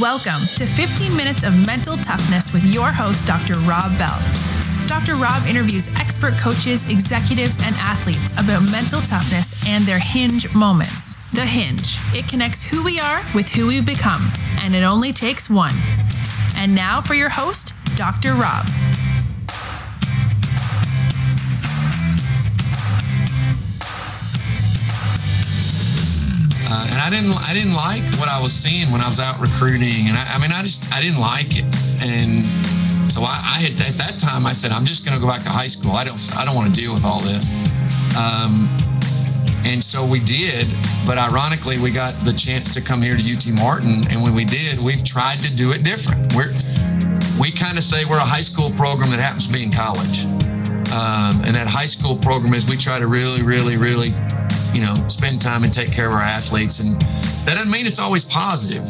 Welcome to 15 Minutes of Mental Toughness with your host, Dr. Rob Bell. Dr. Rob interviews expert coaches, executives, and athletes about mental toughness and their hinge moments. The hinge. It connects who we are with who we become, and it only takes one. And now for your host, Dr. Rob. And I didn't, I didn't like what I was seeing when I was out recruiting, and I, I mean, I just, I didn't like it, and so I, I, had at that time I said, I'm just going to go back to high school. I don't, I don't want to deal with all this. Um, and so we did, but ironically, we got the chance to come here to UT Martin, and when we did, we've tried to do it different. We're, we kind of say we're a high school program that happens to be in college. Um, and that high school program is we try to really, really, really you know, spend time and take care of our athletes. And that doesn't mean it's always positive.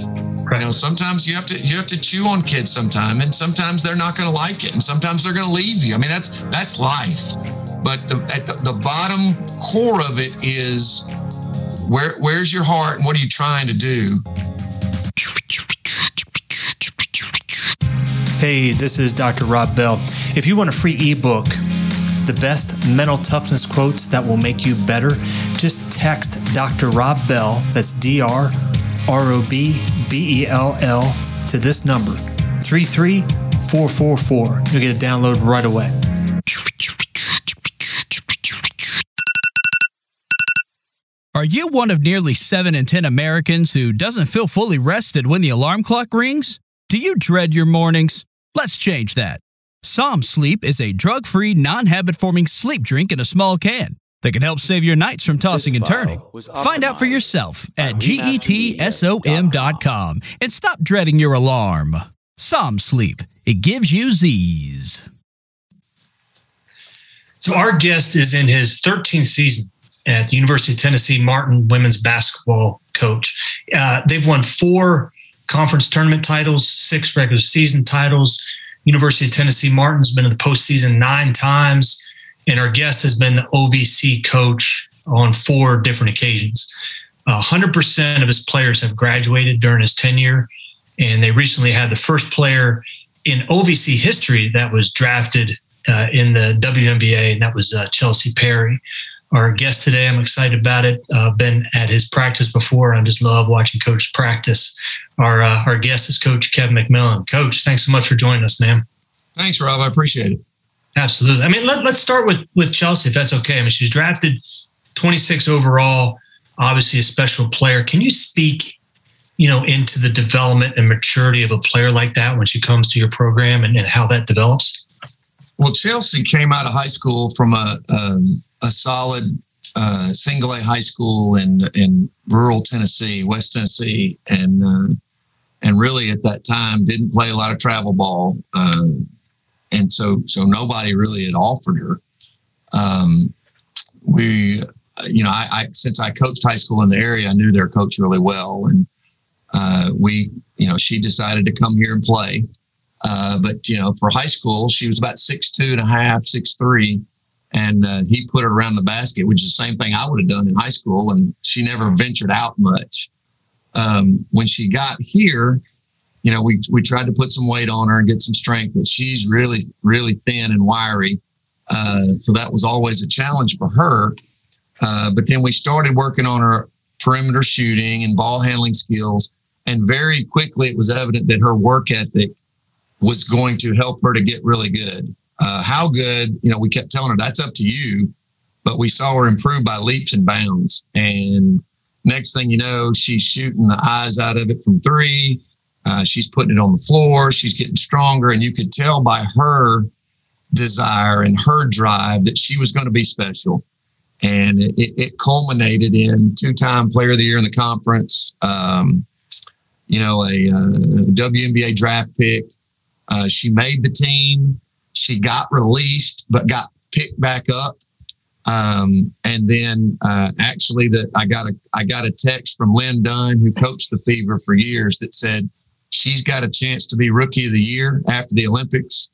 You know, sometimes you have to you have to chew on kids sometime, and sometimes they're not going to like it, and sometimes they're going to leave you. I mean, that's that's life. But the, at the, the bottom core of it is where where's your heart, and what are you trying to do? Hey, this is Dr. Rob Bell. If you want a free ebook the best mental toughness quotes that will make you better, text Dr. Rob Bell, that's D R R O B B E L L, to this number 33444. You'll get a download right away. Are you one of nearly 7 in 10 Americans who doesn't feel fully rested when the alarm clock rings? Do you dread your mornings? Let's change that. Som Sleep is a drug free, non habit forming sleep drink in a small can that can help save your nights from tossing and turning. Find out for yourself at getsom.com and stop dreading your alarm. Som Sleep, it gives you Z's. So, our guest is in his 13th season at the University of Tennessee, Martin women's basketball coach. Uh, they've won four conference tournament titles, six regular season titles. University of Tennessee Martin's been in the postseason nine times, and our guest has been the OVC coach on four different occasions. Uh, 100% of his players have graduated during his tenure, and they recently had the first player in OVC history that was drafted uh, in the WNBA, and that was uh, Chelsey Perry. Our guest today, I'm excited about it. Uh, been at his practice before. I just love watching coaches practice. Our uh, our guest is Coach Kevin McMillan. Coach, thanks so much for joining us, man. Thanks, Rob. I appreciate it. Absolutely. I mean, let, let's start with with Chelsey, if that's okay. I mean, she's drafted 26 overall. Obviously, a special player. Can you speak, you know, into the development and maturity of a player like that when she comes to your program and, and how that develops? Well, Chelsey came out of high school from a um, a solid uh, single A high school in in rural Tennessee, West Tennessee, and uh, and really at that time didn't play a lot of travel ball, um, and so so nobody really had offered her. Um, we, you know, I, I, since I coached high school in the area, I knew their coach really well, and uh, we, you know, she decided to come here and play. Uh, but you know, for high school, she was about six two and a half, six three, and uh, he put her around the basket, which is the same thing I would have done in high school. And she never ventured out much um, when she got here, you know, we we tried to put some weight on her and get some strength, but she's really really thin and wiry. Uh, so that was always a challenge for her. Uh, but then we started working on her perimeter shooting and ball handling skills, and very quickly it was evident that her work ethic was going to help her to get really good. Uh, how good, you know, we kept telling her that's up to you, but we saw her improve by leaps and bounds. And Next thing you know, she's shooting the eyes out of it from three. Uh, she's putting it on the floor. She's getting stronger. And you could tell by her desire and her drive that she was going to be special. And it, it culminated in two time player of the year in the conference, um, you know, a, a uh, WNBA draft pick. Uh, she made the team. She got released, but got picked back up um, and then uh, actually, that I got a I got a text from Lin Dunn, who coached the Fever for years, that said she's got a chance to be Rookie of the Year after the Olympics.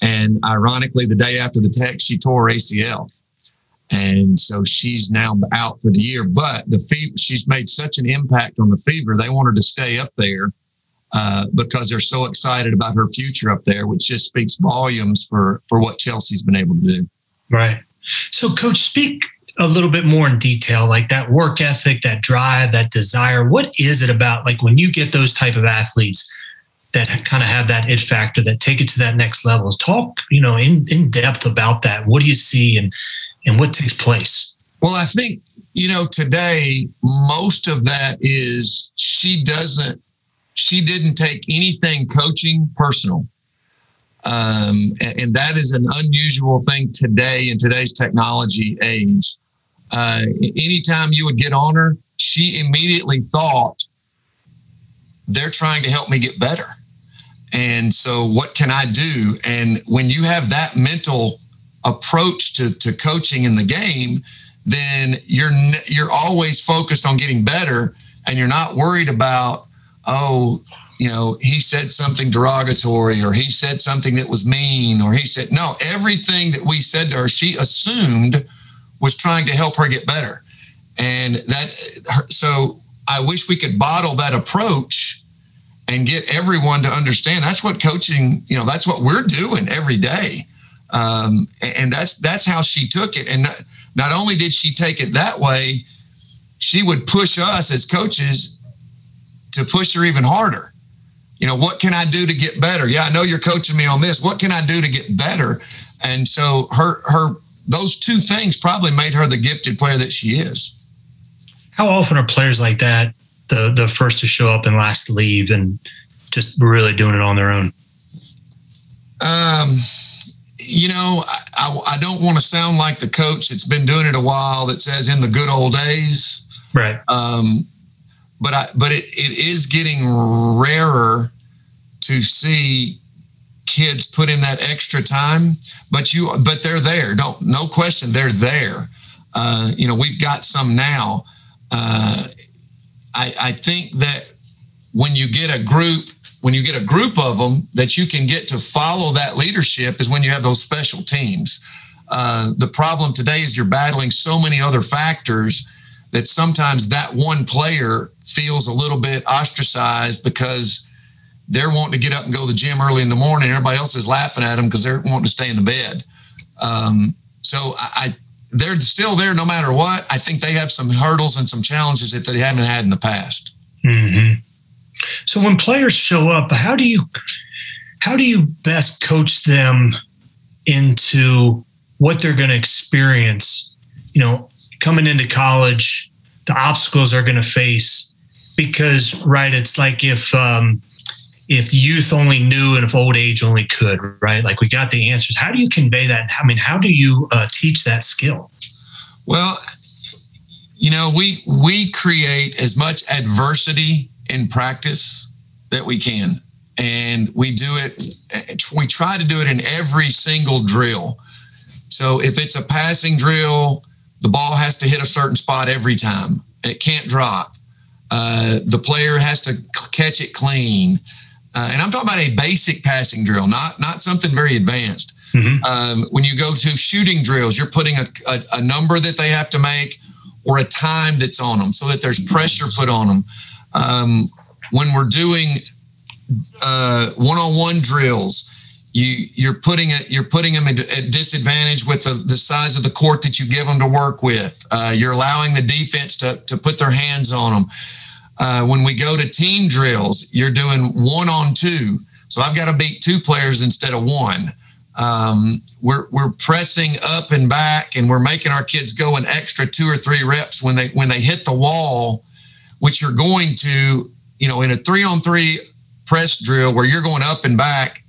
And ironically, the day after the text, she tore ACL, and so she's now out for the year. But the Fever, she's made such an impact on the Fever; they wanted to stay up there. uh, because they're so excited about her future up there, which just speaks volumes for for what Chelsey's been able to do. Right. So, Coach, speak a little bit more in detail, like that work ethic, that drive, that desire. What is it about, like when you get those type of athletes that kind of have that it factor, that take it to that next level? Talk, you know, in in depth about that. What do you see, and and what takes place? Well, I think you know today most of that is she doesn't she didn't take anything coaching personal. Um, and, and, that is an unusual thing today in today's technology age. Uh, anytime you would get on her, she immediately thought, they're trying to help me get better. And so, what can I do? And when you have that mental approach to, to coaching in the game, then you're you're always focused on getting better, and you're not worried about oh, you know, he said something derogatory or he said something that was mean or he said, no, everything that we said to her, she assumed was trying to help her get better. And that, so I wish we could bottle that approach and get everyone to understand that's what coaching, you know, that's what we're doing every day. Um, and that's, that's how she took it. And not, not only did she take it that way, she would push us as coaches to push her even harder. You know, what can I do to get better? Yeah, I know you're coaching me on this. What can I do to get better? And so her her those two things probably made her the gifted player that she is. How often are players like that the the first to show up and last to leave and just really doing it on their own? Um, you know, I, I, I don't want to sound like the coach that's been doing it a while that says in the good old days. Right. Um, but I, but it, it is getting rarer to see kids put in that extra time but you but they're there. Don't no question they're there. Uh, you know we've got some now. Uh, I, I think that when you get a group when you get a group of them that you can get to follow that leadership is when you have those special teams. Uh, the problem today is you're battling so many other factors that sometimes that one player feels a little bit ostracized because they're wanting to get up and go to the gym early in the morning. Everybody else is laughing at them because they're wanting to stay in the bed. Um, so I, I, they're still there no matter what. I think they have some hurdles and some challenges that they haven't had in the past. Mm-hmm. So when players show up, how do you how do you best coach them into what they're going to experience? You know, coming into college, the obstacles are going to face because right, it's like if um, if youth only knew and if old age only could, right? Like we got the answers. How do you convey that? I mean, how do you uh, teach that skill? Well, you know, we we create as much adversity in practice that we can, and we do it. We try to do it in every single drill. So if it's a passing drill, the ball has to hit a certain spot every time. It can't drop. Uh, the player has to catch it clean. Uh, and I'm talking about a basic passing drill, not not something very advanced. Mm-hmm. Um, when you go to shooting drills, you're putting a, a, a, number that they have to make or a time that's on them so that there's pressure put on them. Um, when we're doing uh, one-on-one drills, you you're putting it you're putting them at, disadvantage with the, the size of the court that you give them to work with. Uh, you're allowing the defense to to put their hands on them. Uh, when we go to team drills, you're doing one on two. So I've got to beat two players instead of one. Um, we're we're pressing up and back, and we're making our kids go an extra two or three reps when they when they hit the wall, which you're going to, you know, in a three on three press drill where you're going up and back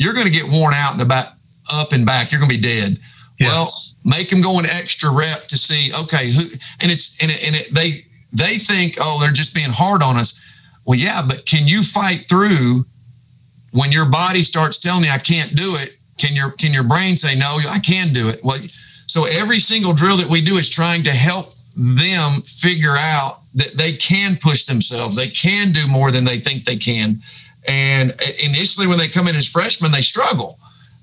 you're going to get worn out in about up and back. You're going to be dead. Yeah. Well, make them go an extra rep to see, okay, who, and it's, and, it, and it, they, they think, oh, they're just being hard on us. Well, yeah, but can you fight through when your body starts telling you I can't do it? Can your, can your brain say, no, I can do it? Well, so every single drill that we do is trying to help them figure out that they can push themselves. They can do more than they think they can. And initially, when they come in as freshmen, they struggle.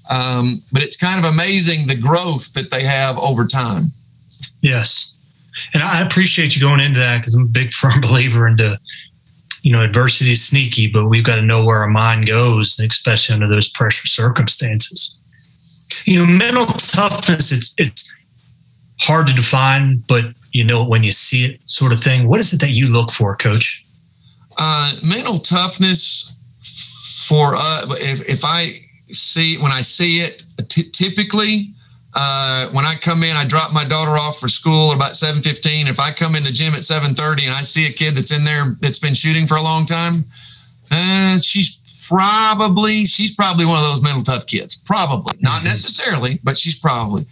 Um, but it's kind of amazing the growth that they have over time. Yes. And I appreciate you going into that because I'm a big firm believer into, you know, adversity is sneaky, but we've got to know where our mind goes, especially under those pressure circumstances. You know, mental toughness, it's it's hard to define, but you know when you see it, sort of thing. What is it that you look for, Coach? Uh, mental toughness for uh, if, if I see when I see it, t- typically uh, when I come in, I drop my daughter off for school about seven fifteen. If I come in the gym at seven thirty and I see a kid that's in there that's been shooting for a long time, uh, she's probably she's probably one of those mental tough kids. Probably not mm-hmm. necessarily, but she's probably.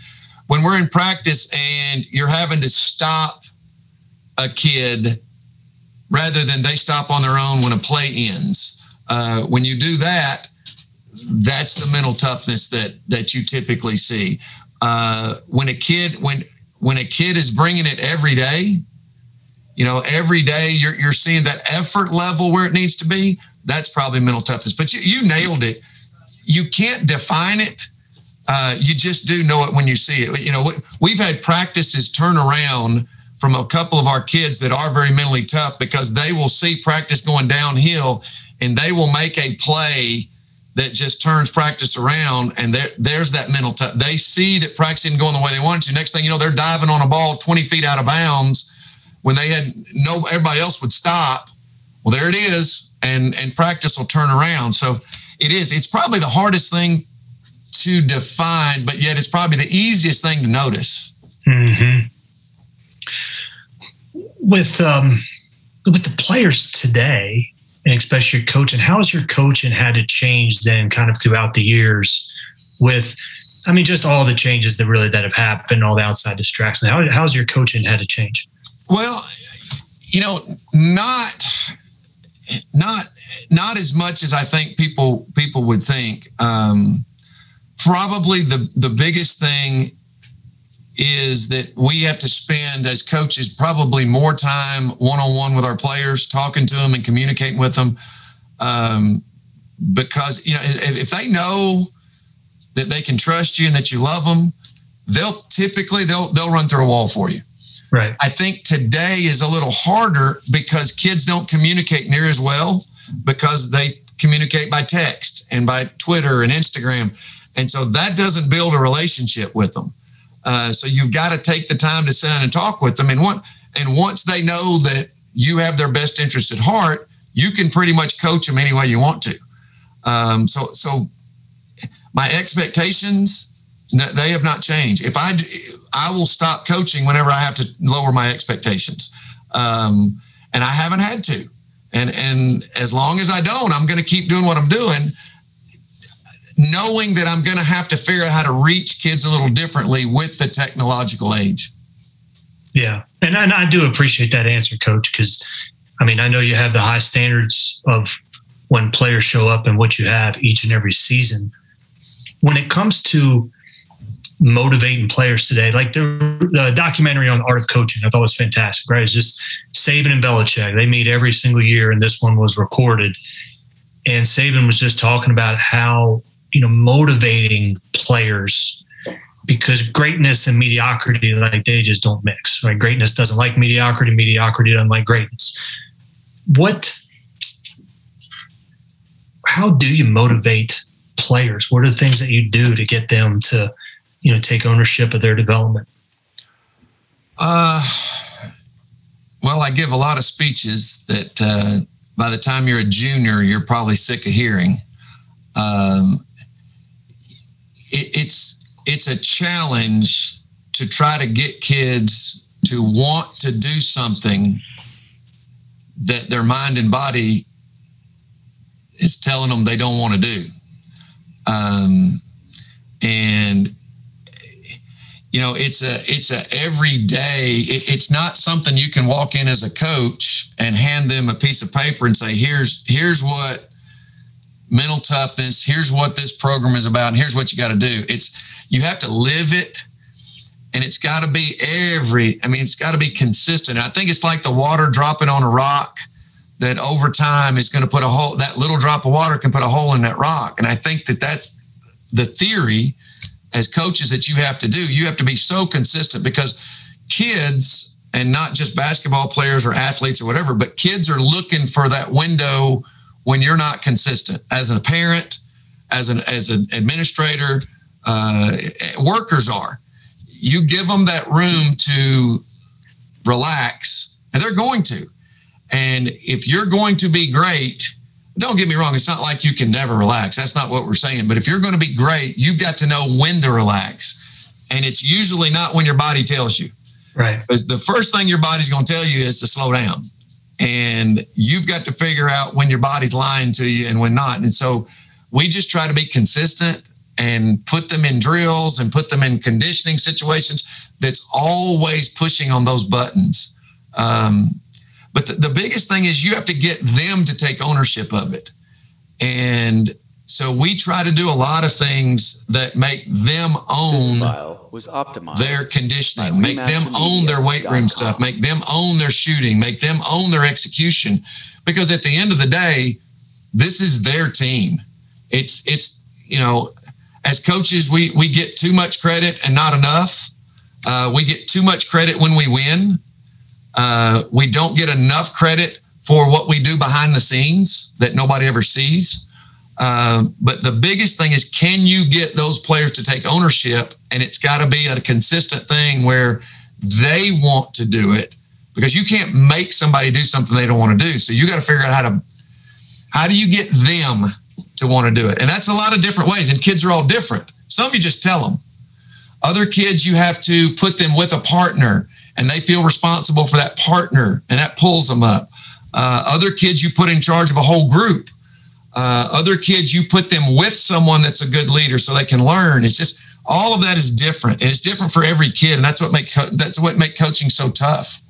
When we're in practice and you're having to stop a kid rather than they stop on their own when a play ends. Uh, when you do that, that's the mental toughness that that you typically see uh, when a kid when when a kid is bringing it every day, you know, every day you're you're seeing that effort level where it needs to be. That's probably mental toughness. But you, you nailed it. You can't define it. Uh, you just do know it when you see it. You know, we've had practices turn around from a couple of our kids that are very mentally tough because they will see practice going downhill and they will make a play that just turns practice around and there, there's that mental touch. They see that practice isn't going the way they wanted to. Next thing you know, they're diving on a ball 20 feet out of bounds when they had no everybody else would stop. Well, there it is, and and practice will turn around. So it is. It's probably the hardest thing to define, but yet it's probably the easiest thing to notice. Mm-hmm. With um, with the players today, and especially your coaching. How has your coaching had to change then, kind of throughout the years, with, I mean, just all the changes that really that have happened, all the outside distractions. How how's your coaching had to change? Well, you know, not not not as much as I think people people would think. Um, probably the the biggest thing is that we have to spend as coaches probably more time one on one with our players, talking to them and communicating with them. Um, because you know, if, if they know that they can trust you and that you love them, they'll typically they'll they'll run through a wall for you. Right. I think today is a little harder because kids don't communicate near as well because they communicate by text and by Twitter and Instagram. And so that doesn't build a relationship with them. Uh, so you've got to take the time to sit down and talk with them. And and once they know that you have their best interest at heart, you can pretty much coach them any way you want to. Um, so, so my expectations they have not changed. If I, I will stop coaching whenever I have to lower my expectations, um, and I haven't had to. And and as long as I don't, I'm going to keep doing what I'm doing knowing that I'm going to have to figure out how to reach kids a little differently with the technological age. Yeah. And, and I do appreciate that answer, coach, because I mean, I know you have the high standards of when players show up and what you have each and every season. When it comes to motivating players today, like the, the documentary on the art of coaching, I thought was fantastic, right? It's just Saban and Belichick. They meet every single year, and this one was recorded. And Saban was just talking about how you know motivating players because greatness and mediocrity like they just don't mix right? Greatness doesn't like mediocrity mediocrity doesn't like greatness. What how do you motivate players? What are the things that you do to get them to you know take ownership of their development? Uh well i give a lot of speeches that uh, by the time you're a junior you're probably sick of hearing. Um, it, it's it's a challenge to try to get kids to want to do something that their mind and body is telling them they don't want to do. Um, and you know, it's a it's a everyday. It, it's not something you can walk in as a coach and hand them a piece of paper and say, "Here's here's what mental toughness. Here's what this program is about, and here's what you got to do. It's you have to live it, and it's got to be every. I mean, it's got to be consistent. I think it's like the water dropping on a rock that over time is going to put a hole. That little drop of water can put a hole in that rock, and I think that that's the theory as coaches that you have to do. You have to be so consistent because kids and not just basketball players or athletes or whatever, but kids are looking for that window when you're not consistent as a parent, as an as an administrator, uh, workers are. You give them that room to relax, and they're going to. And if you're going to be great, don't get me wrong, it's not like you can never relax. That's not what we're saying. But if you're going to be great, you've got to know when to relax. And it's usually not when your body tells you. Right. Because the first thing your body's going to tell you is to slow down. And you've got to figure out when your body's lying to you and when not. And so we just try to be consistent and put them in drills and put them in conditioning situations that's always pushing on those buttons. Um, but the, the biggest thing is you have to get them to take ownership of it. And so we try to do a lot of things that make them own their conditioning, make them own their weight room stuff, make them own their shooting, make them own their execution. Because at the end of the day, this is their team. It's it's you know, as coaches, we we get too much credit and not enough. Uh, we get too much credit when we win. Uh, we don't get enough credit for what we do behind the scenes that nobody ever sees. Um, but the biggest thing is, can you get those players to take ownership? And it's got to be a consistent thing where they want to do it because you can't make somebody do something they don't want to do. So you got to figure out how to how do you get them to want to do it? And that's a lot of different ways. And kids are all different. Some you just tell them. Other kids you have to put them with a partner and they feel responsible for that partner and that pulls them up. Uh, other kids you put in charge of a whole group uh, other kids, you put them with someone that's a good leader so they can learn. It's just all of that is different, and it's different for every kid, and that's what make that's what make coaching so tough.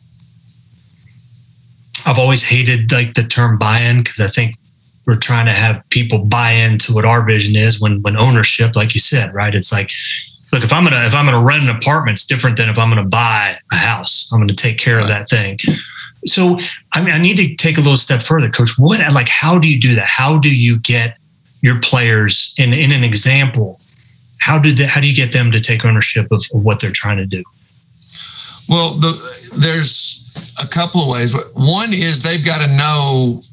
I've always hated like the term buy-in because I think we're trying to have people buy into what our vision is when when ownership, like you said, right? It's like, look, if I'm gonna if I'm gonna rent an apartment, it's different than if I'm gonna buy a house. I'm gonna take care right. of that thing. So I mean, I need to take a little step further, Coach. What like how do you do that? How do you get your players in in an example? How did how do you get them to take ownership of, of what they're trying to do? Well, the, there's a couple of ways. One is they've got to know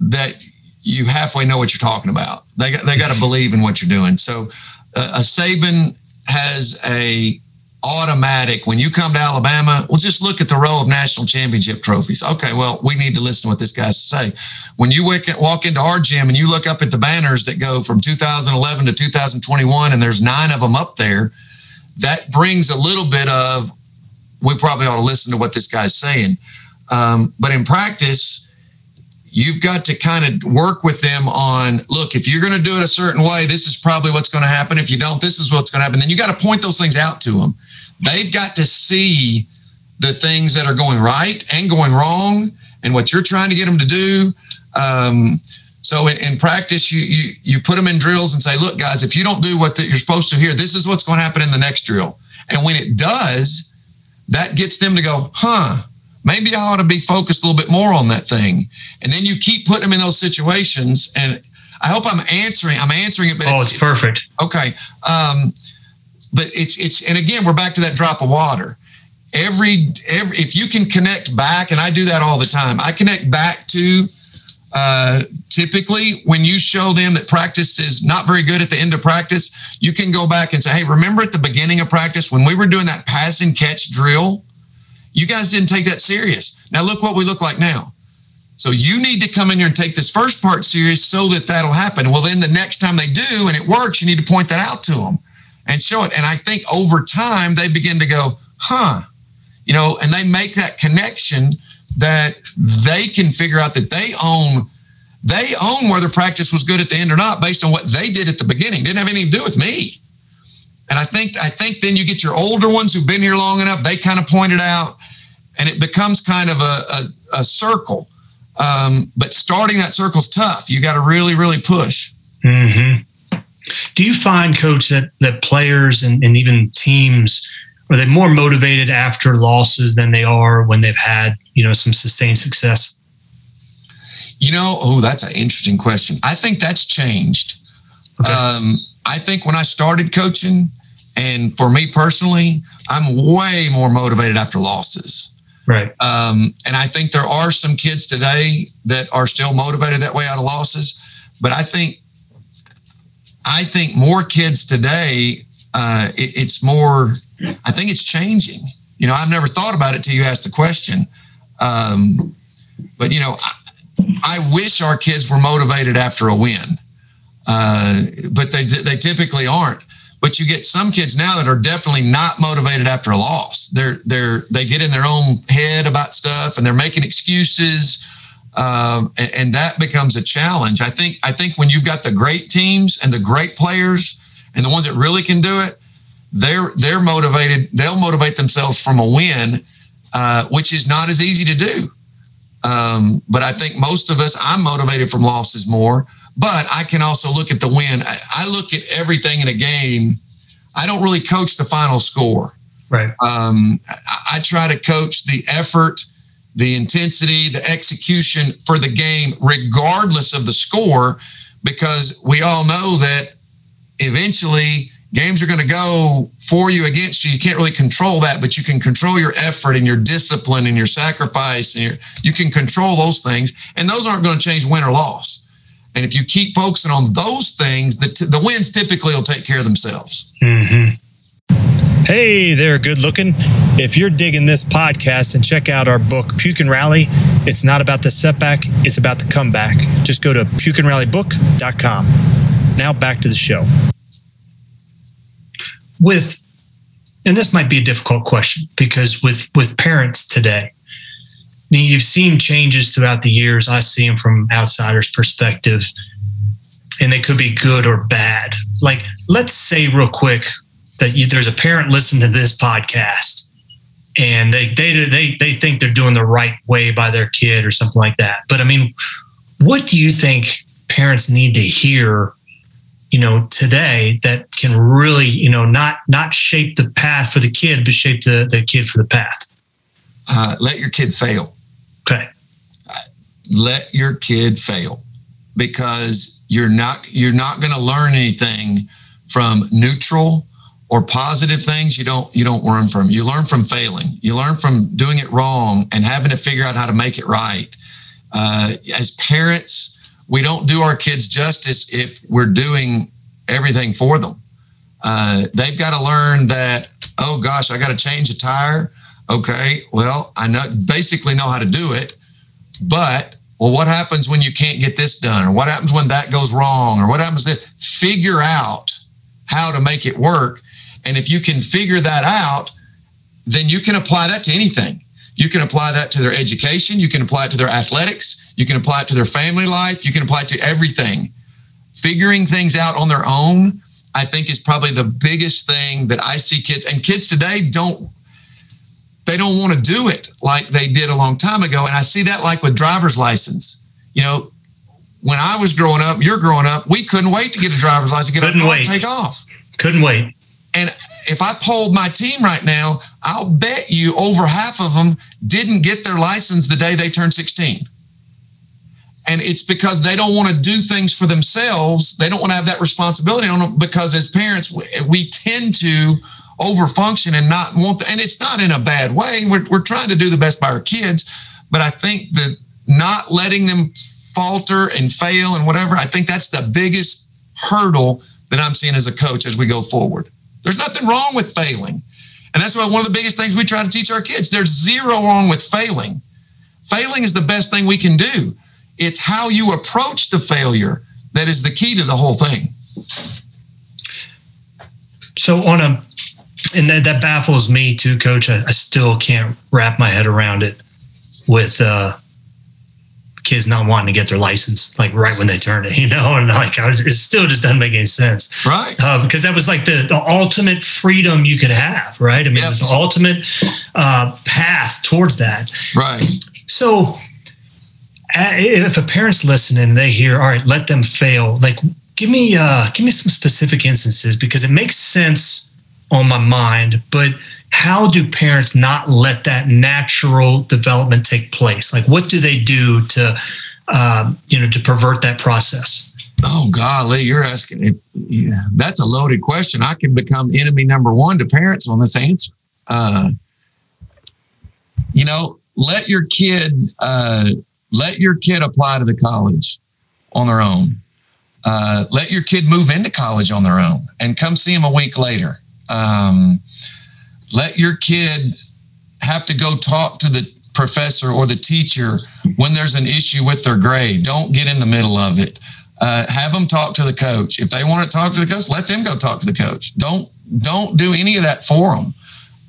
that you halfway know what you're talking about. They got they got to believe in what you're doing. So uh, a Saban has a automatic when you come to Alabama. Well, just look at the row of national championship trophies. Okay, well, we need to listen to what this guy's say. When you walk into our gym and you look up at the banners that go from 2011 to 2021, and there's nine of them up there, that brings a little bit of we probably ought to listen to what this guy's saying. Um, but in practice, you've got to kind of work with them on look if you're going to do it a certain way this is probably what's going to happen if you don't this is what's going to happen then you got to point those things out to them They've got to see the things that are going right and going wrong and what you're trying to get them to do. Um, so in, in, practice, you, you you put them in drills and say, look, guys, if you don't do what the, you're supposed to here, this is what's going to happen in the next drill. And when it does, that gets them to go, huh, maybe I ought to be focused a little bit more on that thing. And then you keep putting them in those situations. And I hope I'm answering, I'm answering it, but oh, it's, it's perfect. Okay. Um, but it's it's and again we're back to that drop of water every every if you can connect back and i do that all the time i connect back to uh, typically when you show them that practice is not very good at the end of practice you can go back and say hey remember at the beginning of practice when we were doing that pass and catch drill you guys didn't take that serious now look what we look like now so you need to come in here and take this first part serious so that that'll happen well then the next time they do and it works you need to point that out to them and show it. And I think over time they begin to go, huh, you know, and they make that connection that they can figure out that they own they own whether practice was good at the end or not based on what they did at the beginning. Didn't have anything to do with me. And I think I think then you get your older ones who've been here long enough. They kind of point it out, and it becomes kind of a, a, a circle. Um, but starting that circle is tough. You got to really, really push. Mm-hmm. Do you find, coach, that that players and, and even teams are they more motivated after losses than they are when they've had you know some sustained success? You know, oh, that's an interesting question. I think that's changed. Okay. Um, I think when I started coaching, and for me personally, I'm way more motivated after losses. Right. Um, and I think there are some kids today that are still motivated that way out of losses. But I think, I think more kids today, uh, it, it's more. I think it's changing. You know, I've never thought about it till you asked the question. Um, but you know, I, I, wish our kids were motivated after a win, uh, but they they typically aren't. But you get some kids now that are definitely not motivated after a loss. They're they're they get in their own head about stuff and they're making excuses. Um, and, and, that becomes a challenge. I think I think when you've got the great teams and the great players and the ones that really can do it, they're they're motivated. They'll motivate themselves from a win, uh, which is not as easy to do. Um, but I think most of us, I'm motivated from losses more. But I can also look at the win. I, I look at everything in a game. I don't really coach the final score. Right. Um, I, I try to coach the effort, the intensity, the execution for the game, regardless of the score, because we all know that eventually games are going to go for you against you you can't really control that but you can control your effort and your discipline and your sacrifice and your, you can control those things and those aren't going to change win or loss and if you keep focusing on those things the, t- the wins typically will take care of themselves mm-hmm. Hey there, good looking. If you're digging this podcast and check out our book, Puke and Rally, it's not about the setback, it's about the comeback. Just go to pukeandrallybook.com. Now back to the show with and this might be a difficult question because with with parents today you've seen changes throughout the years. I see them from outsiders perspective and they could be good or bad. Like let's say real quick that you, there's a parent listening to this podcast and they, they they they think they're doing the right way by their kid or something like that. But i mean what do you think parents need to hear you know today that can really you know not not shape the path for the kid but shape the, the kid for the path? Uh, let your kid fail okay let your kid fail because you're not you're not going to learn anything from neutral or positive things you don't you don't learn from you learn from failing you learn from doing it wrong and having to figure out how to make it right uh, as parents we don't do our kids justice if we're doing everything for them. Uh, they've got to learn that, oh gosh, I got to change a tire. Okay, well, I know basically know how to do it, but well, what happens when you can't get this done, or what happens when that goes wrong, or what happens if figure out how to make it work. And if you can figure that out, then you can apply that to anything. You can apply that to their education. You can apply it to their athletics. You can apply it to their family life. You can apply it to everything. Figuring things out on their own, I think, is probably the biggest thing that I see kids and kids today don't. They don't want to do it like they did a long time ago. And I see that like with driver's license. You know, when I was growing up, you're growing up, we couldn't wait to get a driver's license, get couldn't wait. take off. Couldn't wait. And if I polled my team right now, I'll bet you over half of them didn't get their license the day they turned 16. And it's because they don't want to do things for themselves. They don't want to have that responsibility on them because as parents, we tend to overfunction and not want to, and it's not in a bad way. We're, we're trying to do the best by our kids. But I think that not letting them falter and fail and whatever, I think that's the biggest hurdle that I'm seeing as a coach as we go forward. There's nothing wrong with failing. And that's why one of the biggest things we try to teach our kids there's zero wrong with failing. Failing is the best thing we can do. It's how you approach the failure that is the key to the whole thing. So on a and that, that baffles me too, coach. I, I, still can't wrap my head around it with uh kids not wanting to get their license like right when they turn it, you know, and like was, it still just doesn't make any sense, right? Uh, because that was like the, the ultimate freedom you could have, right? I mean, yep. it was the ultimate uh, path towards that, right? So if a parent's listening they hear, all right, let them fail, like give me uh give me some specific instances because it makes sense on my mind, but how do parents not let that natural development take place? Like what do they do to um, you know to pervert that process? Oh golly, you're asking if yeah, that's a loaded question. I can become enemy number one to parents on this answer. Uh, you know, let your kid uh, let your kid apply to the college on their own. Uh, let your kid move into college on their own and come see them a week later. Um, let your kid have to go talk to the professor or the teacher when there's an issue with their grade. Don't get in the middle of it. Uh, have them talk to the coach. If they want to talk to the coach, let them go talk to the coach. Don't don't do any of that for them.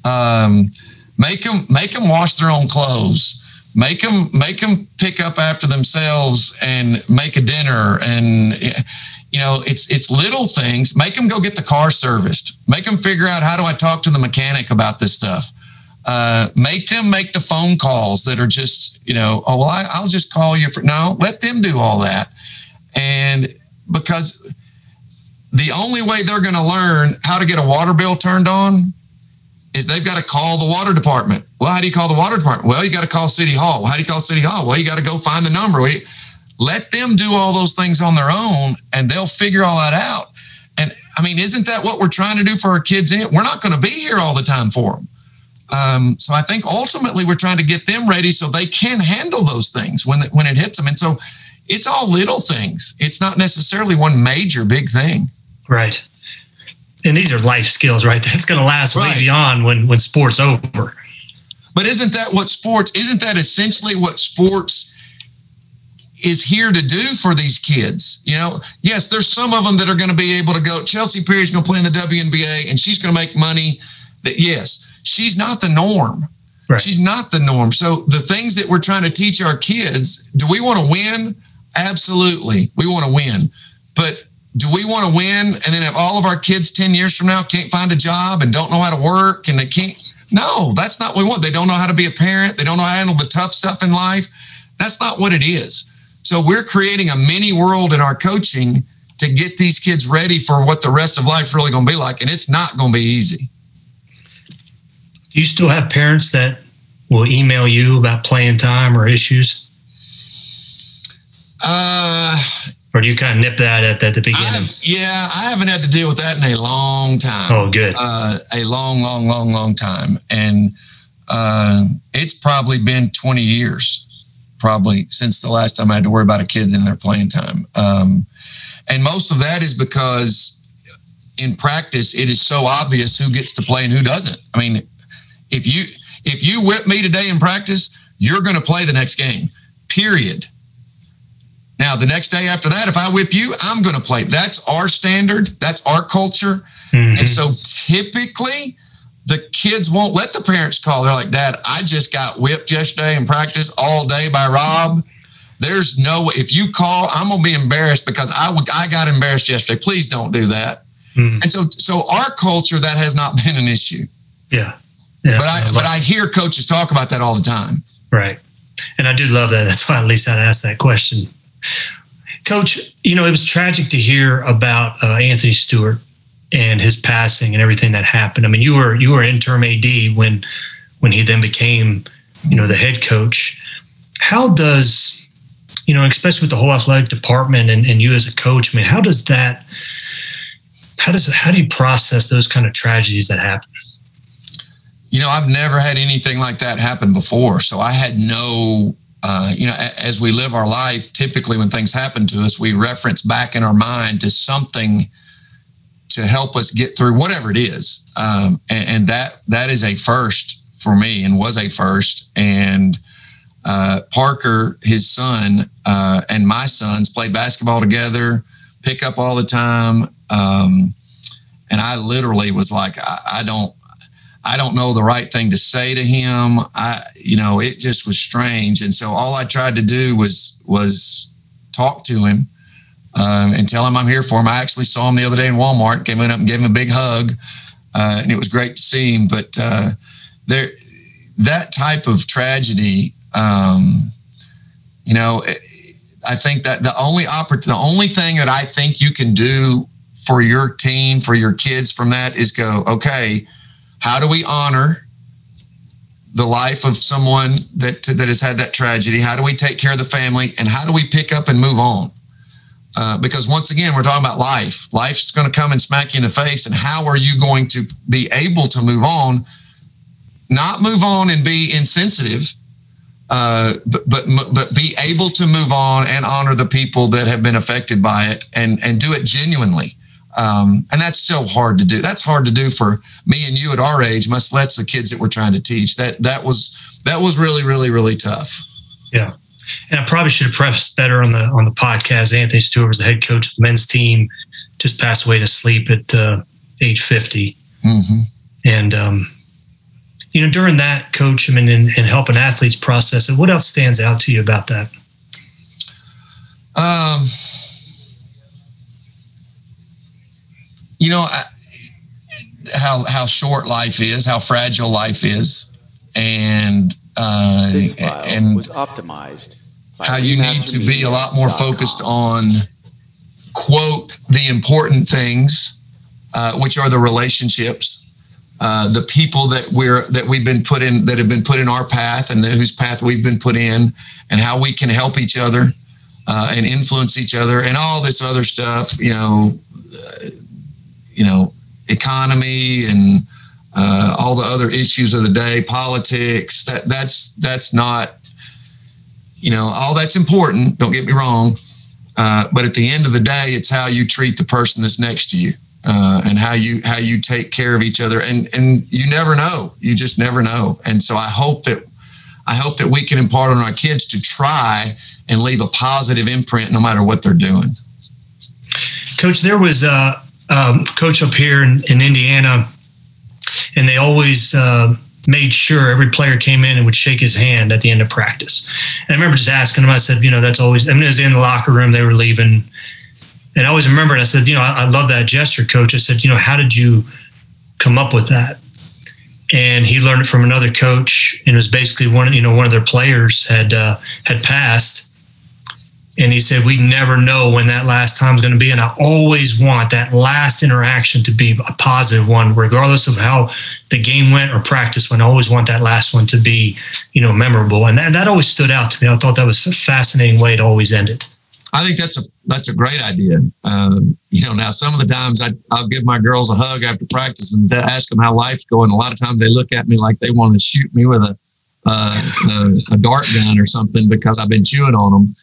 Um, make them make them wash their own clothes. Make them make them pick up after themselves and make a dinner and you know it's it's little things. Make them go get the car serviced. Make them figure out how do I talk to the mechanic about this stuff. Uh, make them make the phone calls that are just you know oh well I, I'll just call you for no let them do all that and because the only way they're going to learn how to get a water bill turned on is they've got to call the water department. Well, how do you call the water department? Well, you got to call City Hall. Well, how do you call City Hall? Well, you got to go find the number. Let them do all those things on their own and they'll figure all that out. And I mean, isn't that what we're trying to do for our kids? We're not going to be here all the time for them. Um, so I think ultimately we're trying to get them ready so they can handle those things when, when it hits them. And so it's all little things. It's not necessarily one major big thing. Right. And these are life skills, right? That's going to last right. way beyond when when sports over. But isn't that what sports? Isn't that essentially what sports is here to do for these kids? You know, yes, there's some of them that are going to be able to go. Chelsey Perry's going to play in the WNBA, and she's going to make money. That yes, she's not the norm. Right. She's not the norm. So the things that we're trying to teach our kids, do we want to win? Absolutely, we want to win. But do we want to win and then have all of our kids 10 years from now can't find a job and don't know how to work and they can't no that's not what we want they don't know how to be a parent they don't know how to handle the tough stuff in life that's not what it is so we're creating a mini world in our coaching to get these kids ready for what the rest of life really going to be like and it's not going to be easy do you still have parents that will email you about playing time or issues uh or do you kind of nip that at, at the beginning? I've, yeah, I haven't had to deal with that in a long time. Oh, good. Uh, a long, long, long, long time, and uh, it's probably been 20 years, probably since the last time I had to worry about a kid in their playing time. Um, and most of that is because in practice it is so obvious who gets to play and who doesn't. I mean, if you if you whip me today in practice, you're going to play the next game. Period now, the next day after that, if I whip you, I'm going to play. That's our standard. That's our culture. Mm-hmm. And so typically, the kids won't let the parents call. They're like, Dad, I just got whipped yesterday in practice all day by Rob. There's no way. If you call, I'm gonna be embarrassed because I I got embarrassed yesterday. Please don't do that. Mm-hmm. And so, so our culture that has not been an issue. Yeah. yeah. But I but I hear coaches talk about that all the time. Right. And I do love that. That's why at least I'd ask that question Coach, you know, it was tragic to hear about uh, Anthony Stewart and his passing and everything that happened. I mean, you were you were interim AD when when he then became, you know, the head coach. How does, you know, especially with the whole athletic department and, and you as a coach, I mean, how does that how does how do you process those kind of tragedies that happen? You know, I've never had anything like that happen before. So I had no uh, you know, as we live our life, typically when things happen to us, we reference back in our mind to something to help us get through whatever it is. Um, and, and, that that is a first for me and was a first. And uh, Parker, his son, uh, and my sons played basketball together, pick up all the time. Um, and I literally was like, I, I don't, I don't know the right thing to say to him. I, you know, it just was strange. And so all I tried to do was was talk to him um, and tell him I'm here for him. I actually saw him the other day in Walmart, came in up and gave him a big hug, uh, and it was great to see him. But uh, there, that type of tragedy, um, you know, I think that the only oppor- the only thing that I think you can do for your team, for your kids from that is go, okay how do we honor the life of someone that that has had that tragedy? How do we take care of the family, and how do we pick up and move on? Uh, because once again, we're talking about life. Life's going to come and smack you in the face, and how are you going to be able to move on not move on and be insensitive, uh, but, but but be able to move on and honor the people that have been affected by it, and and do it genuinely. Um, and that's so hard to do. That's hard to do for me and you at our age, much less the kids that we're trying to teach. That that was that was really really really tough. Yeah, and I probably should have pressed better on the on the podcast. Anthony Stewart was the head coach of the men's team, just passed away to sleep at uh, age 50 mm-hmm. and um, you know during that coach, I mean, and, and helping athletes process it. What else stands out to you about that? Um you know how how short life is, how fragile life is, and uh, and was optimized. How you need to be a lot more focused on quote the important things, uh, which are the relationships, uh, the people that we're that we've been put in that have been put in our path and the, whose path we've been put in, and how we can help each other uh, and influence each other, and all this other stuff. You know you know, economy and uh, all the other issues of the day, politics. That that's that's not, you know, all that's important. Don't get me wrong, uh, but at the end of the day, it's how you treat the person that's next to you. Uh, and how you how you take care of each other and and you never know you just never know and so i hope that i hope that we can impart on our kids to try and leave a positive imprint no matter what they're doing coach there was a um, coach up here in, in, Indiana, and they always uh, made sure every player came in and would shake his hand at the end of practice. And I remember just asking him. I said, you know, that's always. I mean, it was in the locker room. They were leaving, and I always remembered. I said, you know, I, I love that gesture, coach. I said, you know, how did you come up with that? and he learned it from another coach and it was basically one you know one of their players had uh, had passed and he said, We never know when that last time is going to be. And I always want that last interaction to be a positive one, regardless of how the game went or practice went. I always want that last one to be, you know, memorable. And that, that always stood out to me. I thought that was a fascinating way to always end it. I think that's a that's a great idea. Um, you know, now some of the times I, I'll give my girls a hug after practice and ask them how life's going. A lot of times they look at me like they want to shoot me with a uh, a, a dart gun or something because I've been chewing on them.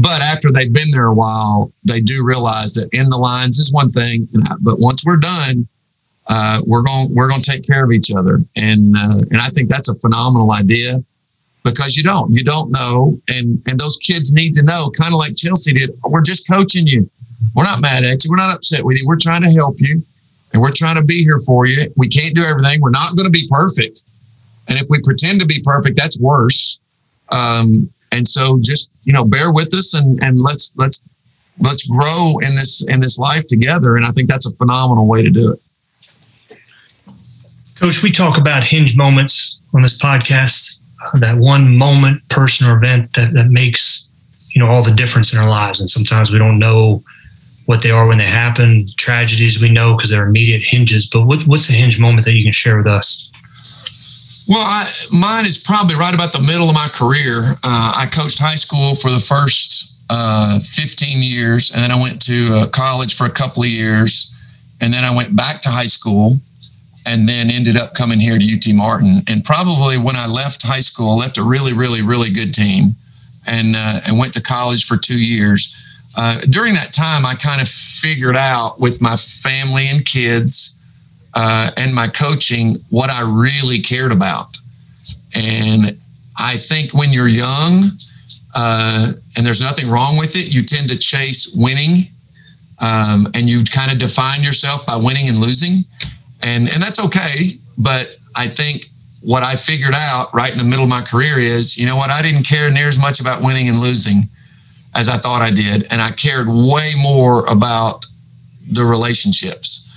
But after they've been there a while, they do realize that in the lines is one thing, but once we're done, uh, we're going we're going to take care of each other, and uh, and I think that's a phenomenal idea because you don't you don't know, and and those kids need to know, kind of like Chelsey did. We're just coaching you. We're not mad at you. We're not upset with you. We're trying to help you, and we're trying to be here for you. We can't do everything. We're not going to be perfect, and if we pretend to be perfect, that's worse. Um, and so just you know bear with us and and let's let's let's grow in this in this life together. And i think that's a phenomenal way to do it. Coach we talk about hinge moments on this podcast that one moment person or event that, that makes you know all the difference in our lives. And sometimes we don't know what they are when they happen tragedies we know because they're immediate hinges. But what, what's the hinge moment that you can share with us well, I, mine is probably right about the middle of my career. Uh, I coached high school for the first uh, 15 years, and then I went to uh, college for a couple of years, and then I went back to high school, and then ended up coming here to UT Martin. And probably when I left high school, I left a really, really, really good team, and uh, and went to college for two years. Uh, during that time, I kind of figured out with my family and kids uh, and my coaching what I really cared about. And I think when you're young, uh, and there's nothing wrong with it, you tend to chase winning, um, and you kind of define yourself by winning and losing, and and that's okay. But I think what I figured out right in the middle of my career is, you know what, I didn't care near as much about winning and losing as I thought I did, and I cared way more about the relationships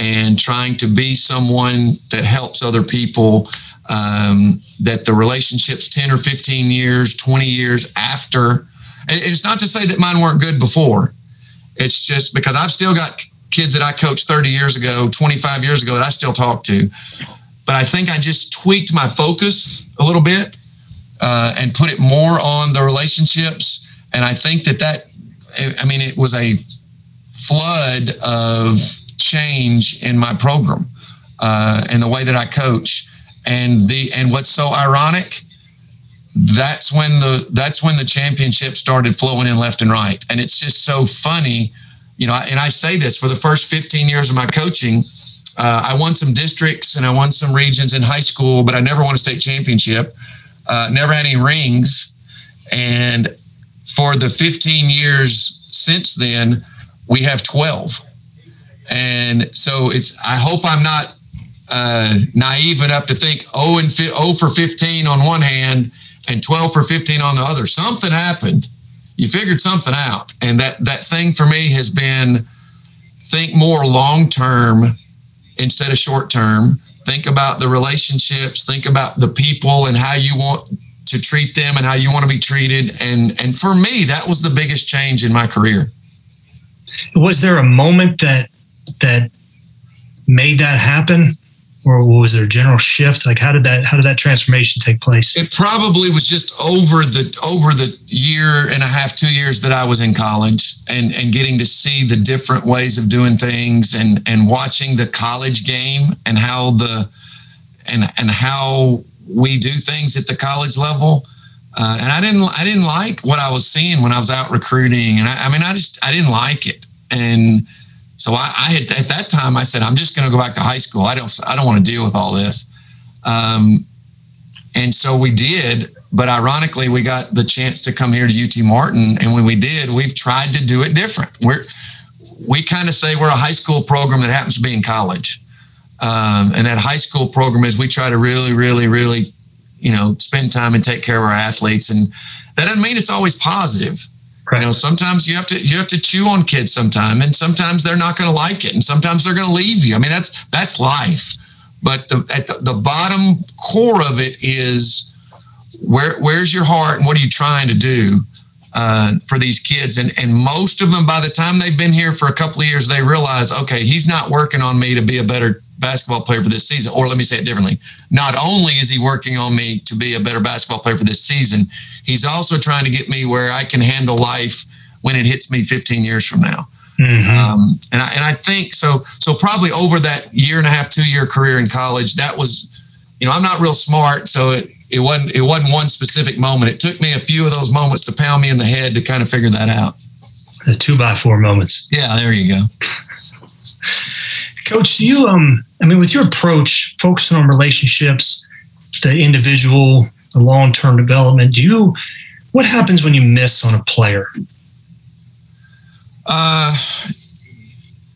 and trying to be someone that helps other people um, that the relationships 10 or 15 years 20 years after and it's not to say that mine weren't good before. It's just because i've still got kids that i coached 30 years ago 25 years ago that i still talk to. But i think i just tweaked my focus a little bit uh, and put it more on the relationships. And i think that that i mean it was a flood of change in my program uh, and the way that I coach. And the and what's so ironic, that's when the that's when the championship started flowing in left and right. And it's just so funny, you know. And I say this for the first 15 years of my coaching, uh, I won some districts and I won some regions in high school, but I never won a state championship. Uh, never had any rings, and for the 15 years since then, we have 12. And so it's, I hope I'm not uh, naive enough to think oh and fi- 0 for 15 on one hand and 12 for 15 on the other. Something happened. You figured something out. And that, that thing for me has been think more long term instead of short term. Think about the relationships, think about the people and how you want to treat them and how you want to be treated. And and for me, that was the biggest change in my career. Was there a moment that that made that happen? Or was there a general shift? Like how did that how did that transformation take place? It probably was just over the over the year and a half, two years that I was in college and and getting to see the different ways of doing things and and watching the college game and how the and and how we do things at the college level. Uh, and I didn't I didn't like what I was seeing when I was out recruiting. And I, I mean I just I didn't like it. And so I, I, had at that time I said I'm just going to go back to high school. I don't I don't want to deal with all this. Um, and so we did. But ironically, we got the chance to come here to UT Martin, and when we did, we've tried to do it different. We're we kind of say we're a high school program that happens to be in college. Um, and that high school program is we try to really, really, really, you know, spend time and take care of our athletes. And that doesn't mean it's always positive. Right. You know, sometimes you have to you have to chew on kids sometime, and sometimes they're not going to like it, and sometimes they're going to leave you. I mean, that's that's life. But the, at the, the bottom core of it is where where's your heart, and what are you trying to do uh, for these kids? And and most of them, by the time they've been here for a couple of years, they realize, okay, he's not working on me to be a better basketball player for this season. Or let me say it differently. Not only is he working on me to be a better basketball player for this season, he's also trying to get me where I can handle life when it hits me 15 years from now. Mm-hmm. Um, and I and I think so. So probably over that year and a half, two year career in college, that was, you know, I'm not real smart, so it, it wasn't it wasn't one specific moment. It took me a few of those moments to pound me in the head to kind of figure that out. The two by four moments. Yeah, there you go. Coach, do you um I mean with your approach, focusing on relationships, the individual, the long term development, do you what happens when you miss on a player? Uh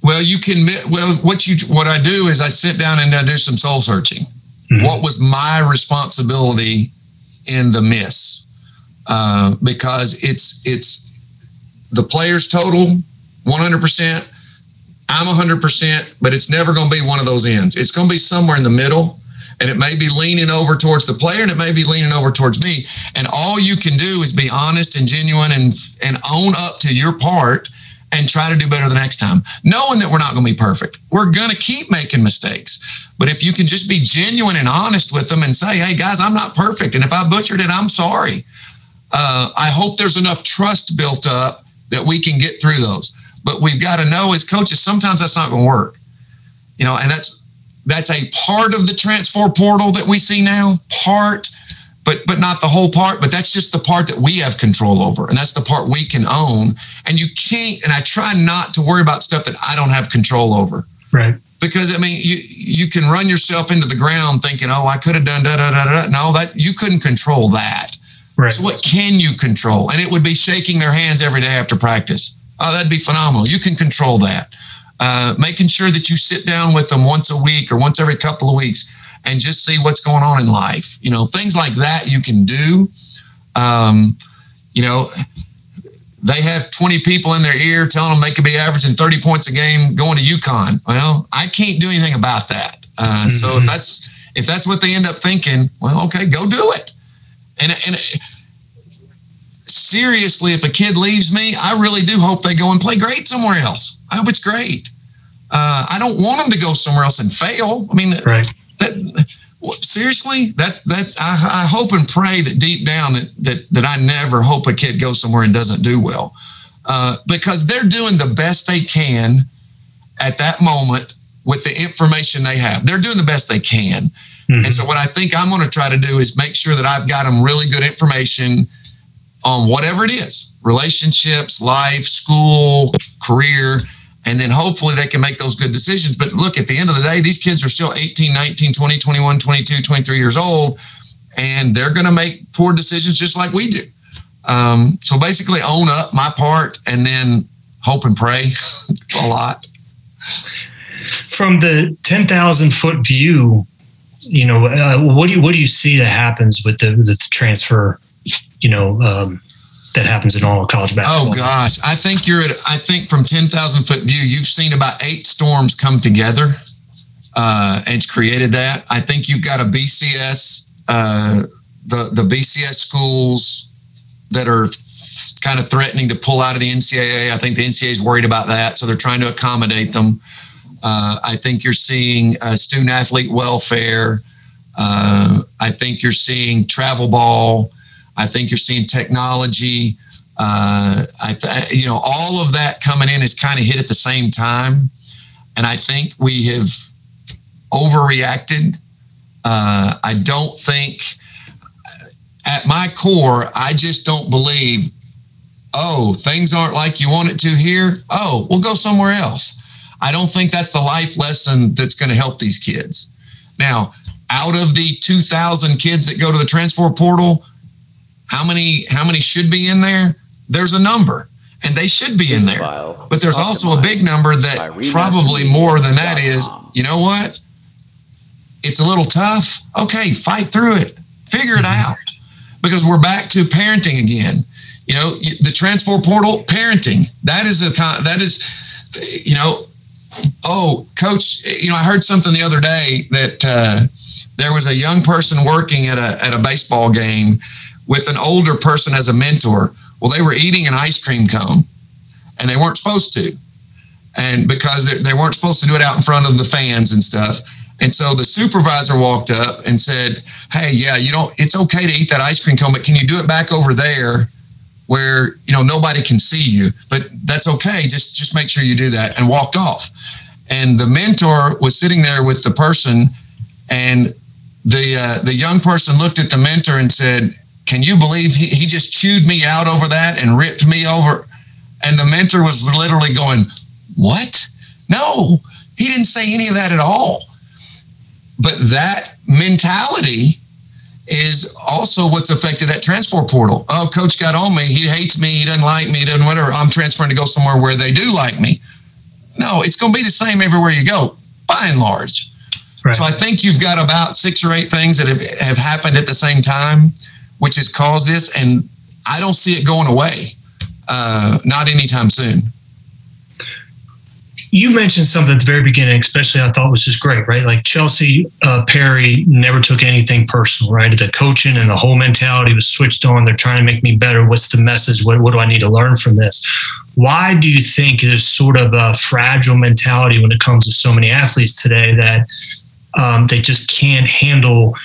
well, you can. Well, what you what I do is I sit down and I do some soul searching. Mm-hmm. What was my responsibility in the miss? Uh, because it's it's the players total 100 percent I'm 100%, but it's never going to be one of those ends. It's going to be somewhere in the middle. And it may be leaning over towards the player and it may be leaning over towards me. And all you can do is be honest and genuine and, and own up to your part and try to do better the next time, knowing that we're not going to be perfect. We're going to keep making mistakes. But if you can just be genuine and honest with them and say, hey, guys, I'm not perfect. And if I butchered it, I'm sorry. Uh, I hope there's enough trust built up that we can get through those. But we've got to know as coaches, sometimes that's not going to work. You know, and that's that's a part of the transfer portal that we see now, part, but but not the whole part. But that's just the part that we have control over, and that's the part we can own. And you can't. And I try not to worry about stuff that I don't have control over. Right. Because I mean, you you can run yourself into the ground thinking, "Oh, I could have done da da da da." No, that you couldn't control that. Right. So what can you control? And it would be shaking their hands every day after practice Oh, that'd be phenomenal. You can control that. Uh, making sure that you sit down with them once a week or once every couple of weeks and just see what's going on in life. You know, things like that you can do. Um, you know, they have 20 people in their ear telling them they could be averaging 30 points a game going to UConn. Well, I can't do anything about that. Uh, mm-hmm. So if that's if that's what they end up thinking, well, okay, go do it. And and seriously, if a kid leaves me, I really do hope they go and play great somewhere else. I hope it's great. Uh, I don't want them to go somewhere else and fail. I mean, right. that seriously, that's that's. I, I, hope and pray that deep down that, that that I never hope a kid goes somewhere and doesn't do well, uh, because they're doing the best they can at that moment with the information they have. They're doing the best they can. Mm-hmm. And so, what I think I'm going to try to do is make sure that I've got them really good information on whatever it is relationships, life, school, career. And then hopefully they can make those good decisions. But look, at the end of the day, these kids are still 18, 19, 20, 21, 22, 23 years old, and they're going to make poor decisions just like we do. Um, so basically, own up my part and then hope and pray a lot. From the 10,000 foot view, you know, uh, what do you what do you see that happens with the, the transfer? You know, um, that happens in all college basketball. Oh gosh, I think you're at. I think from ten thousand foot view, you've seen about eight storms come together, uh, and created that. I think you've got a BCS, uh, the the BCS schools that are kind of threatening to pull out of the NCAA. I think the NCAA is worried about that, so they're trying to accommodate them. Uh, I think you're seeing uh, student athlete welfare. Uh, I think you're seeing travel ball. I think you're seeing technology. Uh, I th- you know, all of that coming in is kind of hit at the same time, and I think we have overreacted. Uh, I don't think, at my core, I just don't believe. Oh, things aren't like you want it to here. Oh, we'll go somewhere else I don't think that's the life lesson that's going to help these kids. Now, out of the 2,000 kids that go to the transfer portal, how many how many should be in there? There's a number, and they should be in there. But there's also a big number that probably more than that is. You know what? It's a little tough. Okay, fight through it. Figure it out, because we're back to parenting again. You know, the transfer portal parenting. That is a that is, you know, oh, coach, you know, I heard something the other day that uh, there was a young person working at a, at a baseball game with an older person as a mentor. Well, they were eating an ice cream cone and they weren't supposed to. And because they, weren't supposed to do it out in front of the fans and stuff. And so the supervisor walked up and said, Hey, yeah, you know, it's okay to eat that ice cream cone, but can you do it back over there where you know nobody can see you but that's okay just just make sure you do that and walked off and the mentor was sitting there with the person and the uh, the young person looked at the mentor and said can you believe he, he just chewed me out over that and ripped me over and the mentor was literally going what no he didn't say any of that at all but that mentality is also what's affected that transfer portal. Oh, coach got on me. He hates me. He doesn't like me. He doesn't whatever. I'm transferring to go somewhere where they do like me. No, it's going to be the same everywhere you go, by and large. Right. So I think you've got about six or eight things that have, have happened at the same time, which has caused this. And I don't see it going away, uh, not anytime soon you mentioned something at the very beginning, especially I thought was just great, right? Like Chelsey uh, Perry never took anything personal, right? The coaching and the whole mentality was switched on. They're trying to make me better. What's the message? What, what do I need to learn from this? Why do you think there's sort of a fragile mentality when it comes to so many athletes today that um, they just can't handle,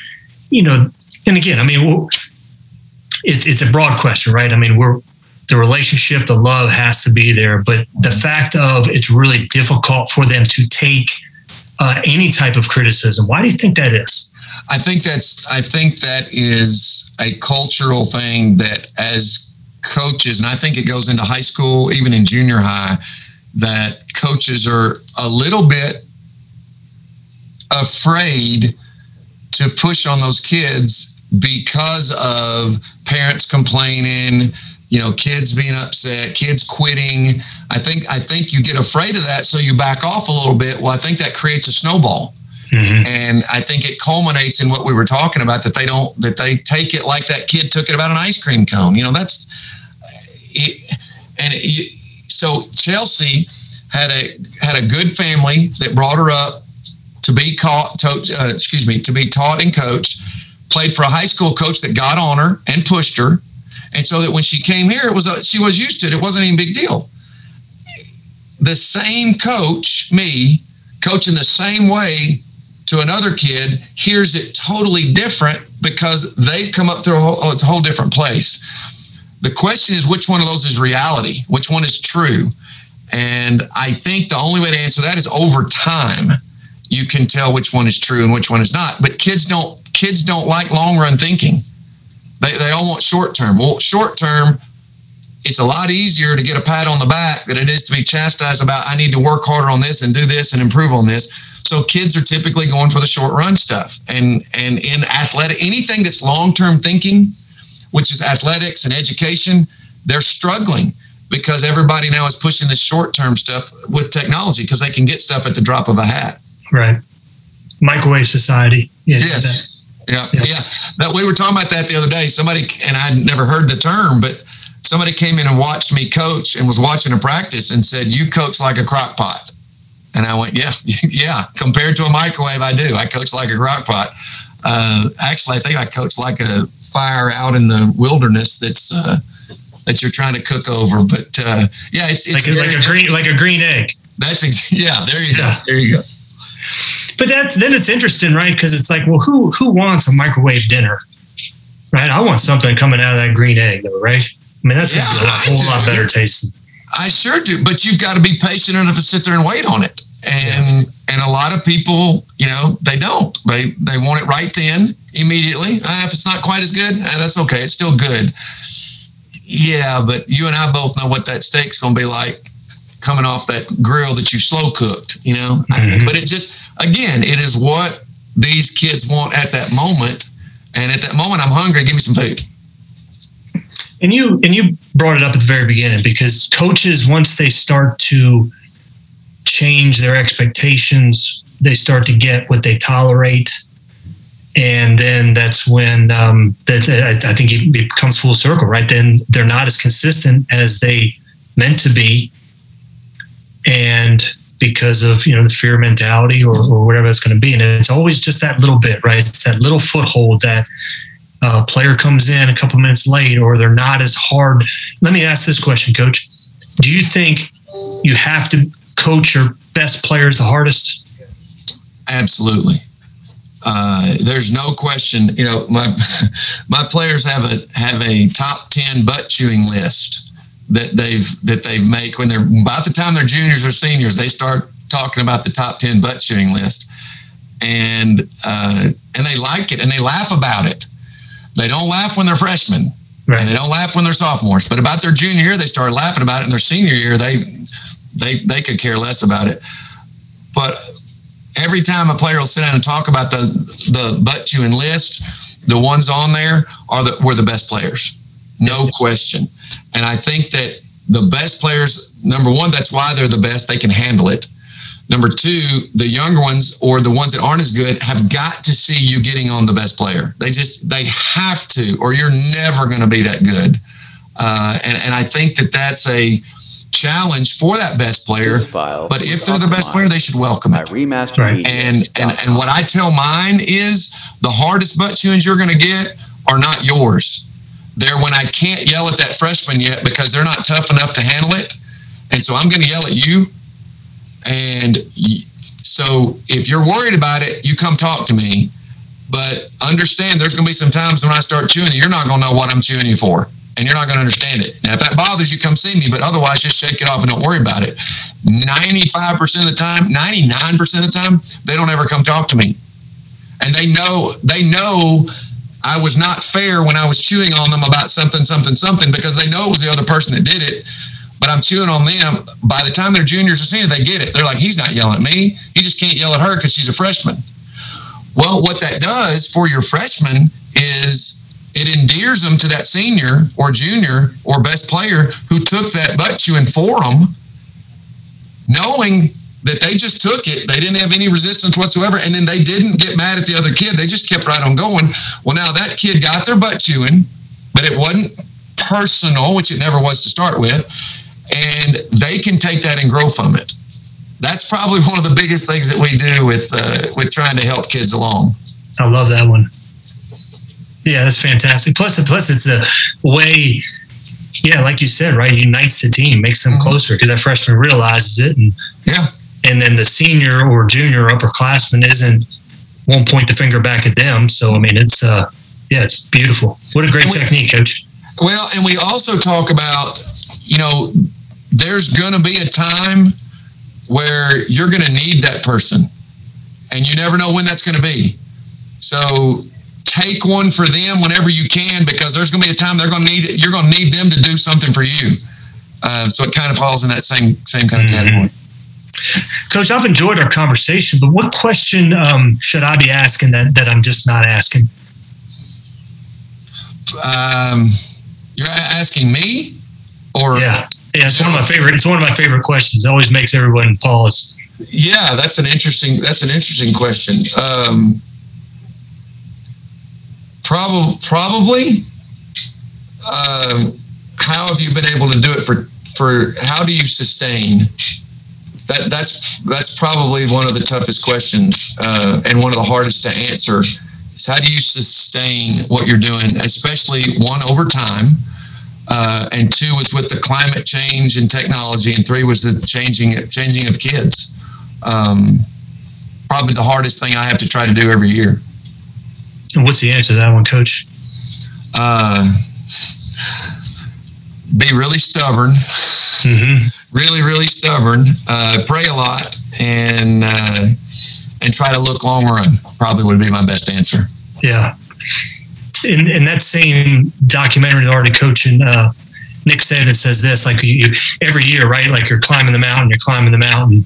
you know? And again, I mean, it, it's a broad question, right? I mean, we're the relationship, the love has to be there. But the fact of it's really difficult for them to take uh, any type of criticism. Why do you think that is? I think that's I think that is a cultural thing that as coaches, and I think it goes into high school, even in junior high, that coaches are a little bit afraid to push on those kids because of parents complaining, you know, kids being upset, kids quitting. I think I think you get afraid of that, so you back off a little bit. Well, I think that creates a snowball. Mm-hmm. And I think it culminates in what we were talking about that they don't that they take it like that kid took it about an ice cream cone. You know, that's it, and it, so Chelsey had a had a good family that brought her up to be caught. To, uh, excuse me, to be taught and coached. Played for a high school coach that got on her and pushed her and so that when she came here, it was a, she was used to it. It wasn't even a big deal. The same coach, me, coaching the same way to another kid, hears it totally different because they've come up through a whole, a whole different place. The question is, which one of those is reality? Which one is true? And I think the only way to answer that is over time. you can tell which one is true and which one is not. But kids don't kids don't like long run thinking. They, they all want short term. Well, short term, it's a lot easier to get a pat on the back than it is to be chastised about I need to work harder on this and do this and improve on this. So kids are typically going for the short run stuff. And and in athletic anything that's long term thinking, which is athletics and education, they're struggling because everybody now is pushing the short term stuff with technology because they can get stuff at the drop of a hat. Right. Microwave society. Yeah. Yes. Yeah, yeah. Yeah. That we were talking about that the other day. Somebody and I'd never heard the term, but somebody came in and watched me coach and was watching a practice and said, You coach like a crock pot. And I went, Yeah, yeah. Compared to a microwave, I do. I coach like a crock pot. Uh, actually, I think I coach like a fire out in the wilderness that's uh, that you're trying to cook over. But uh, yeah, it's, it's like, like a green like a green egg. That's ex- yeah. There you yeah. go. There you go. But that's then it's interesting, right? Because it's like, well, who who wants a microwave dinner, right? I want something coming out of that green egg, though, right? I mean, that's yeah, gonna be a whole lot better tasting. I sure do, but you've got to be patient enough to sit there and wait on it. And yeah. and a lot of people, you know, they don't. They they want it right then, immediately. Uh, if it's not quite as good, uh, that's okay. It's still good. Yeah, but you and I both know what that steak's going to be like coming off that grill that you slow cooked. You know, mm-hmm. but it just again, it is what these kids want at that moment. And at that moment, I'm hungry. Give me some food. And you and you brought it up at the very beginning because coaches once they start to change their expectations, they start to get what they tolerate, and then that's when um, that I think it becomes full circle, right? Then they're not as consistent as they meant to be, and because of you know the fear mentality or, or whatever it's going to be, and it's always just that little bit, right? It's that little foothold that a player comes in a couple minutes late or they're not as hard. Let me ask this question, coach. Do you think you have to coach your best players the hardest? Absolutely. Uh, there's no question. You know, my my players have a have a top ten butt chewing list that they've that they make when they're by the time they're juniors or seniors. They start talking about the top ten butt chewing list, and uh, and they like it and they laugh about it. They don't laugh when they're freshmen. Right. And they don't laugh when they're sophomores. But about their junior year, they start laughing about it. In their senior year, they they they could care less about it. But every time a player will sit down and talk about the the butt chewing list, the ones on there are the were the best players, no question. And I think that the best players, number one, that's why they're the best. They can handle it. Number two, the younger ones or the ones that aren't as good have got to see you getting on the best player. They just they have to, or you're never going to be that good. Uh, and and I think that that's a challenge for that best player. But if they're the best player, they should welcome it. Remaster right. And and and what I tell mine is the hardest butt chewings you're going to get are not yours. They're when I can't yell at that freshman yet because they're not tough enough to handle it, and so I'm going to yell at you and so if you're worried about it, you come talk to me. But understand there's going to be some times when I start chewing you, you're not going to know what I'm chewing you for. And you're not going to understand it. Now, if that bothers you, come see me. But otherwise, just shake it off and don't worry about it. 95% of the time, 99% of the time, they don't ever come talk to me. And they know, they know I was not fair when I was chewing on them about something, something, something, because they know it was the other person that did it but I'm chewing on them. By the time they're juniors or seniors, they get it. They're like, he's not yelling at me. He just can't yell at her because she's a freshman. Well, what that does for your freshman is it endears them to that senior or junior or best player who took that butt chewing for them, knowing that they just took it. They didn't have any resistance whatsoever. And then they didn't get mad at the other kid. They just kept right on going. Well, now that kid got their butt chewing, but it wasn't personal, which it never was to start with and they can take that and grow from it. That's probably one of the biggest things that we do with uh, with trying to help kids along. I love that one. Yeah, that's fantastic. Plus, plus it's a way, yeah, like you said, right, unites the team, makes them mm-hmm. closer because that freshman realizes it, and yeah, and then the senior or junior upperclassman isn't won't point the finger back at them. So I mean, it's uh, yeah, it's beautiful. What a great we, technique, coach. Well, and we also talk about, you know, there's going to be a time where you're going to need that person. and you never know when that's going to be. So take one for them whenever you can, because there's going to be a time they're going to need you're going to need them to do something for you. Uh, so it kind of falls in that same same kind of mm-hmm. category. Coach, I've enjoyed our conversation, but what question um, should I be asking that, that I'm just not asking? Um, you're asking me, or yeah, yeah. It's one of my favorite. It's one of my favorite questions. It always makes everyone pause. Yeah, that's an interesting. That's an interesting question. Um, probably, probably. Um, how have you been able to do it for for? How do you sustain? That that's that's probably one of the toughest questions uh, and one of the hardest to answer. Is how do you sustain what you're doing, especially one over time uh, and two was with the climate change and technology, and three was the changing changing of kids. Um, probably the hardest thing I have to try to do every year. And what's the answer to that one, Coach? Uh, be really stubborn, mm-hmm. Really, really stubborn. Uh, pray a lot, and uh, and try to look long run. Probably would be my best answer. Yeah, in, in that same documentary, already coaching, uh, Nick Saban says this like you, you, every year, right? Like you're climbing the mountain, you're climbing the mountain.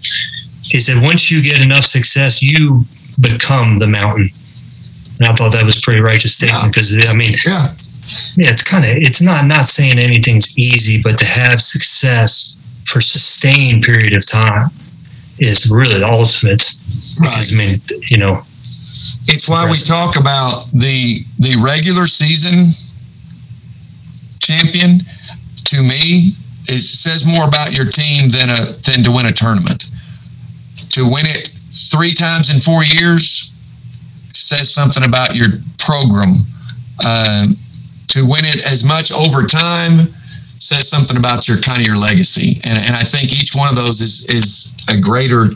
He said, once you get enough success, you become the mountain. And I thought that was pretty righteous statement because yeah. I mean, yeah, yeah, it's kind of it's not not saying anything's easy, but to have success for sustained period of time is really the ultimate. Right. Because, I mean, you know, it's why we talk about the the regular season champion. To me, it says more about your team than a than to win a tournament. To win it three times in four years says something about your program. Um, to win it as much over time says something about your kind of your legacy. And, and I think each one of those is is a greater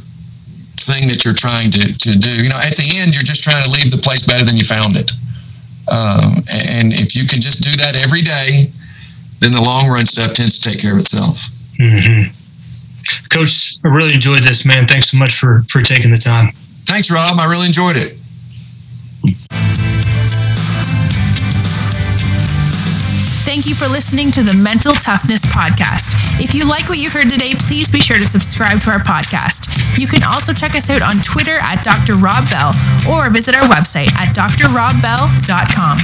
thing that you're trying to, to do. You know, at the end, you're just trying to leave the place better than you found it. Um, and if you can just do that every day, then the long run stuff tends to take care of itself. Mm-hmm. Coach, I really enjoyed this, man. Thanks so much for for taking the time. Thanks, Rob. I really enjoyed it. Thank you for listening to the Mental Toughness Podcast. If you like what you heard today, please be sure to subscribe to our podcast. You can also check us out on Twitter at Dr. Rob Bell or visit our website at drrobbell.com.